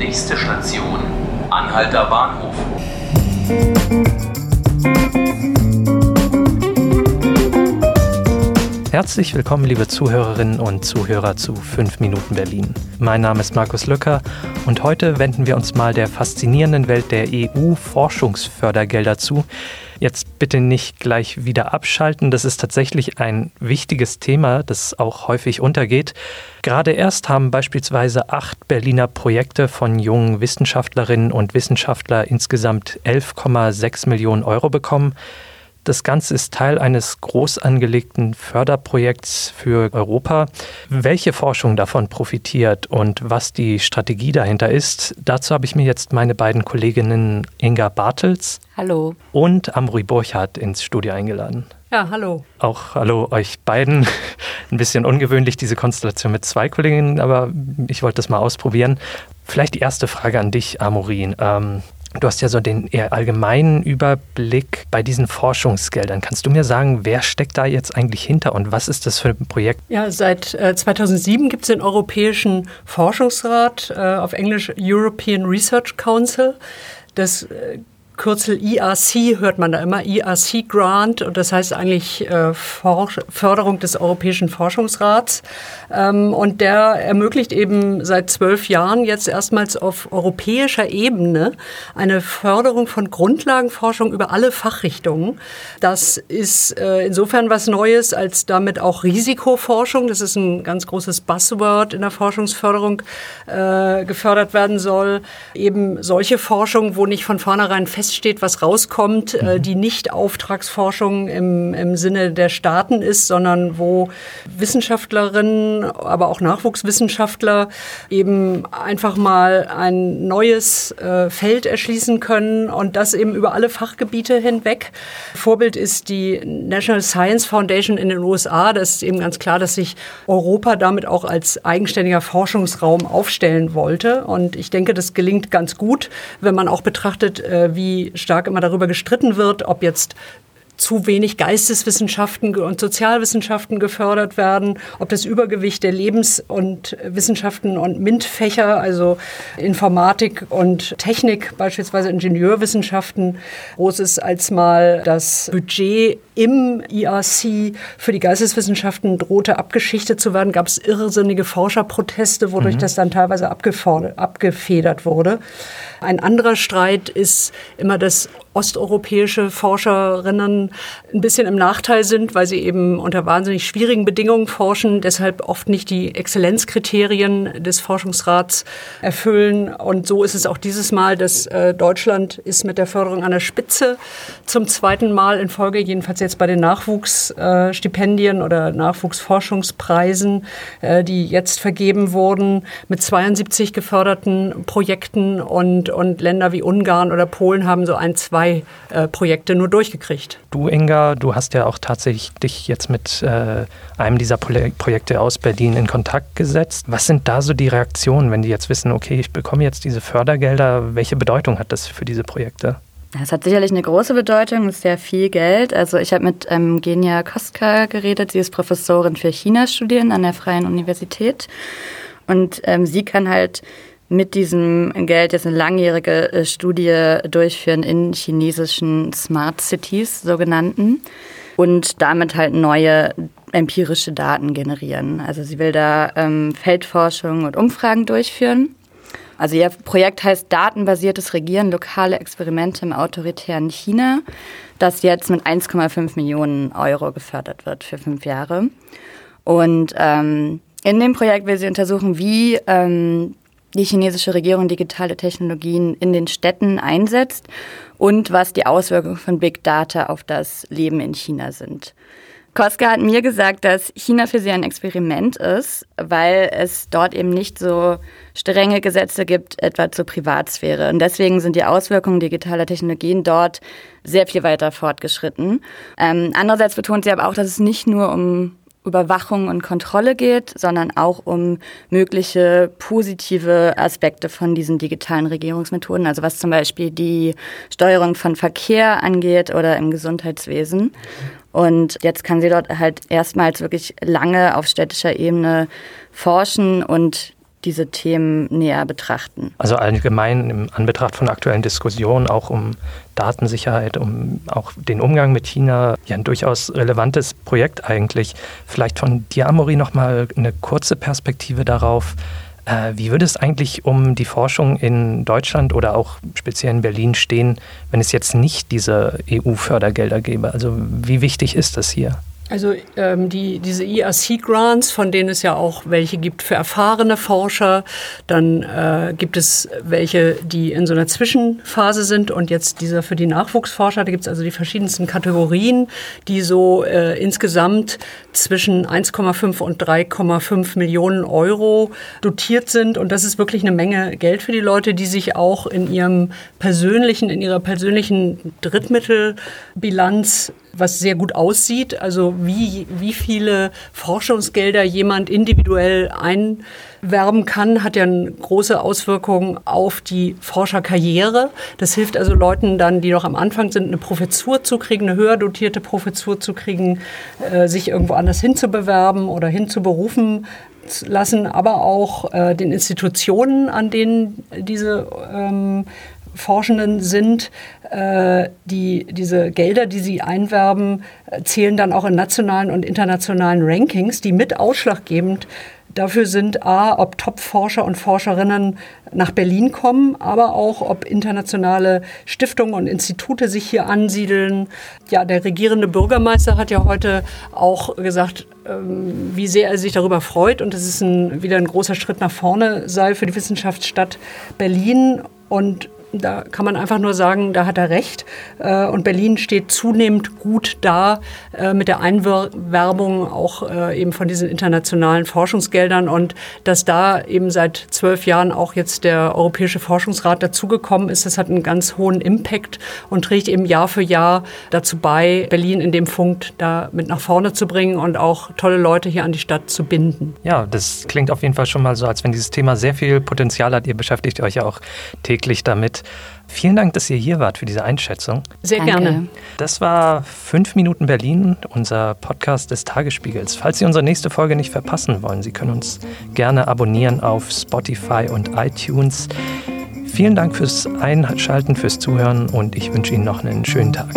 Nächste Station, Anhalter Bahnhof. Herzlich willkommen, liebe Zuhörerinnen und Zuhörer zu 5 Minuten Berlin. Mein Name ist Markus Lücker und heute wenden wir uns mal der faszinierenden Welt der EU-Forschungsfördergelder zu. Jetzt bitte nicht gleich wieder abschalten. Das ist tatsächlich ein wichtiges Thema, das auch häufig untergeht. Gerade erst haben beispielsweise acht Berliner Projekte von jungen Wissenschaftlerinnen und Wissenschaftlern insgesamt 11,6 Millionen Euro bekommen. Das Ganze ist Teil eines groß angelegten Förderprojekts für Europa. Welche Forschung davon profitiert und was die Strategie dahinter ist, dazu habe ich mir jetzt meine beiden Kolleginnen Inga Bartels hallo. und Amri Burchardt ins Studio eingeladen. Ja, hallo. Auch hallo euch beiden. Ein bisschen ungewöhnlich, diese Konstellation mit zwei Kolleginnen, aber ich wollte das mal ausprobieren. Vielleicht die erste Frage an dich, Amorin. Ähm, Du hast ja so den eher allgemeinen Überblick bei diesen Forschungsgeldern. Kannst du mir sagen, wer steckt da jetzt eigentlich hinter und was ist das für ein Projekt? Ja, seit äh, 2007 gibt es den Europäischen Forschungsrat, äh, auf Englisch European Research Council. Das äh, Kürzel ERC hört man da immer, ERC Grant, und das heißt eigentlich äh, Förderung des Europäischen Forschungsrats. Ähm, und der ermöglicht eben seit zwölf Jahren jetzt erstmals auf europäischer Ebene eine Förderung von Grundlagenforschung über alle Fachrichtungen. Das ist äh, insofern was Neues, als damit auch Risikoforschung, das ist ein ganz großes Buzzword in der Forschungsförderung, äh, gefördert werden soll. Eben solche Forschung, wo nicht von vornherein fest feststeht, was rauskommt, äh, mhm. die nicht Auftragsforschung im, im Sinne der Staaten ist, sondern wo Wissenschaftlerinnen, aber auch Nachwuchswissenschaftler eben einfach mal ein neues äh, Feld erschließen können und das eben über alle Fachgebiete hinweg. Vorbild ist die National Science Foundation in den USA. Das ist eben ganz klar, dass sich Europa damit auch als eigenständiger Forschungsraum aufstellen wollte. Und ich denke, das gelingt ganz gut, wenn man auch betrachtet, äh, stark immer darüber gestritten wird, ob jetzt zu wenig Geisteswissenschaften und Sozialwissenschaften gefördert werden, ob das Übergewicht der Lebens- und Wissenschaften und MINT-Fächer, also Informatik und Technik, beispielsweise Ingenieurwissenschaften, groß ist, als mal das Budget im IRC für die Geisteswissenschaften drohte abgeschichtet zu werden, gab es irrsinnige Forscherproteste, wodurch mhm. das dann teilweise abgefedert wurde. Ein anderer Streit ist immer, dass osteuropäische Forscherinnen ein bisschen im Nachteil sind, weil sie eben unter wahnsinnig schwierigen Bedingungen forschen, deshalb oft nicht die Exzellenzkriterien des Forschungsrats erfüllen. Und so ist es auch dieses Mal, dass äh, Deutschland ist mit der Förderung an der Spitze zum zweiten Mal in Folge, jedenfalls jetzt bei den Nachwuchsstipendien oder Nachwuchsforschungspreisen, äh, die jetzt vergeben wurden, mit 72 geförderten Projekten und, und Länder wie Ungarn oder Polen haben so ein, zwei zwei äh, Projekte nur durchgekriegt. Du, Inga, du hast ja auch tatsächlich dich jetzt mit äh, einem dieser Pro Projekte aus Berlin in Kontakt gesetzt. Was sind da so die Reaktionen, wenn die jetzt wissen, okay, ich bekomme jetzt diese Fördergelder? Welche Bedeutung hat das für diese Projekte? Das hat sicherlich eine große Bedeutung, das ist sehr viel Geld. Also ich habe mit ähm, Genia Kostka geredet, sie ist Professorin für China-Studien an der Freien Universität. Und ähm, sie kann halt mit diesem Geld jetzt eine langjährige äh, Studie durchführen in chinesischen Smart Cities, sogenannten, und damit halt neue empirische Daten generieren. Also sie will da ähm, Feldforschung und Umfragen durchführen. Also ihr Projekt heißt Datenbasiertes Regieren, lokale Experimente im autoritären China, das jetzt mit 1,5 Millionen Euro gefördert wird für fünf Jahre. Und ähm, in dem Projekt will sie untersuchen, wie ähm, die chinesische Regierung digitale Technologien in den Städten einsetzt und was die Auswirkungen von Big Data auf das Leben in China sind. Koska hat mir gesagt, dass China für sie ein Experiment ist, weil es dort eben nicht so strenge Gesetze gibt, etwa zur Privatsphäre. Und deswegen sind die Auswirkungen digitaler Technologien dort sehr viel weiter fortgeschritten. Ähm, andererseits betont sie aber auch, dass es nicht nur um Überwachung und Kontrolle geht, sondern auch um mögliche positive Aspekte von diesen digitalen Regierungsmethoden, also was zum Beispiel die Steuerung von Verkehr angeht oder im Gesundheitswesen. Und jetzt kann sie dort halt erstmals wirklich lange auf städtischer Ebene forschen und diese Themen näher betrachten. Also allgemein im Anbetracht von aktuellen Diskussionen, auch um Datensicherheit, um auch den Umgang mit China, ja ein durchaus relevantes Projekt eigentlich. Vielleicht von dir, Amori, nochmal eine kurze Perspektive darauf. Äh, wie würde es eigentlich um die Forschung in Deutschland oder auch speziell in Berlin stehen, wenn es jetzt nicht diese EU-Fördergelder gäbe? Also wie wichtig ist das hier? Also ähm, die, diese ERC-Grants, von denen es ja auch welche gibt für erfahrene Forscher, dann äh, gibt es welche, die in so einer Zwischenphase sind und jetzt dieser für die Nachwuchsforscher, da gibt es also die verschiedensten Kategorien, die so äh, insgesamt zwischen 1,5 und 3,5 Millionen Euro dotiert sind und das ist wirklich eine Menge Geld für die Leute, die sich auch in ihrem persönlichen, in ihrer persönlichen Drittmittelbilanz was sehr gut aussieht. Also wie, wie viele Forschungsgelder jemand individuell einwerben kann, hat ja eine große Auswirkung auf die Forscherkarriere. Das hilft also Leuten dann, die noch am Anfang sind, eine Professur zu kriegen, eine höher dotierte Professur zu kriegen, äh, sich irgendwo anders hinzubewerben oder hinzuberufen lassen, aber auch äh, den Institutionen, an denen diese ähm, Forschenden sind, äh, die, diese Gelder, die sie einwerben, zählen dann auch in nationalen und internationalen Rankings, die mit ausschlaggebend dafür sind, a, ob Top-Forscher und Forscherinnen nach Berlin kommen, aber auch, ob internationale Stiftungen und Institute sich hier ansiedeln. Ja, der regierende Bürgermeister hat ja heute auch gesagt, ähm, wie sehr er sich darüber freut und dass es ein, wieder ein großer Schritt nach vorne sei für die Wissenschaftsstadt Berlin. Und da kann man einfach nur sagen, da hat er recht. Äh, und Berlin steht zunehmend gut da äh, mit der Einwerbung auch äh, eben von diesen internationalen Forschungsgeldern und dass da eben seit zwölf Jahren auch jetzt der Europäische Forschungsrat dazugekommen ist, das hat einen ganz hohen Impact und trägt eben Jahr für Jahr dazu bei, Berlin in dem Punkt da mit nach vorne zu bringen und auch tolle Leute hier an die Stadt zu binden. Ja, das klingt auf jeden Fall schon mal so, als wenn dieses Thema sehr viel Potenzial hat. Ihr beschäftigt euch ja auch täglich damit. Vielen Dank, dass ihr hier wart für diese Einschätzung. Sehr Danke. gerne. Das war 5 Minuten Berlin, unser Podcast des Tagesspiegels. Falls Sie unsere nächste Folge nicht verpassen wollen, Sie können uns gerne abonnieren auf Spotify und iTunes. Vielen Dank fürs Einschalten, fürs Zuhören und ich wünsche Ihnen noch einen schönen Tag.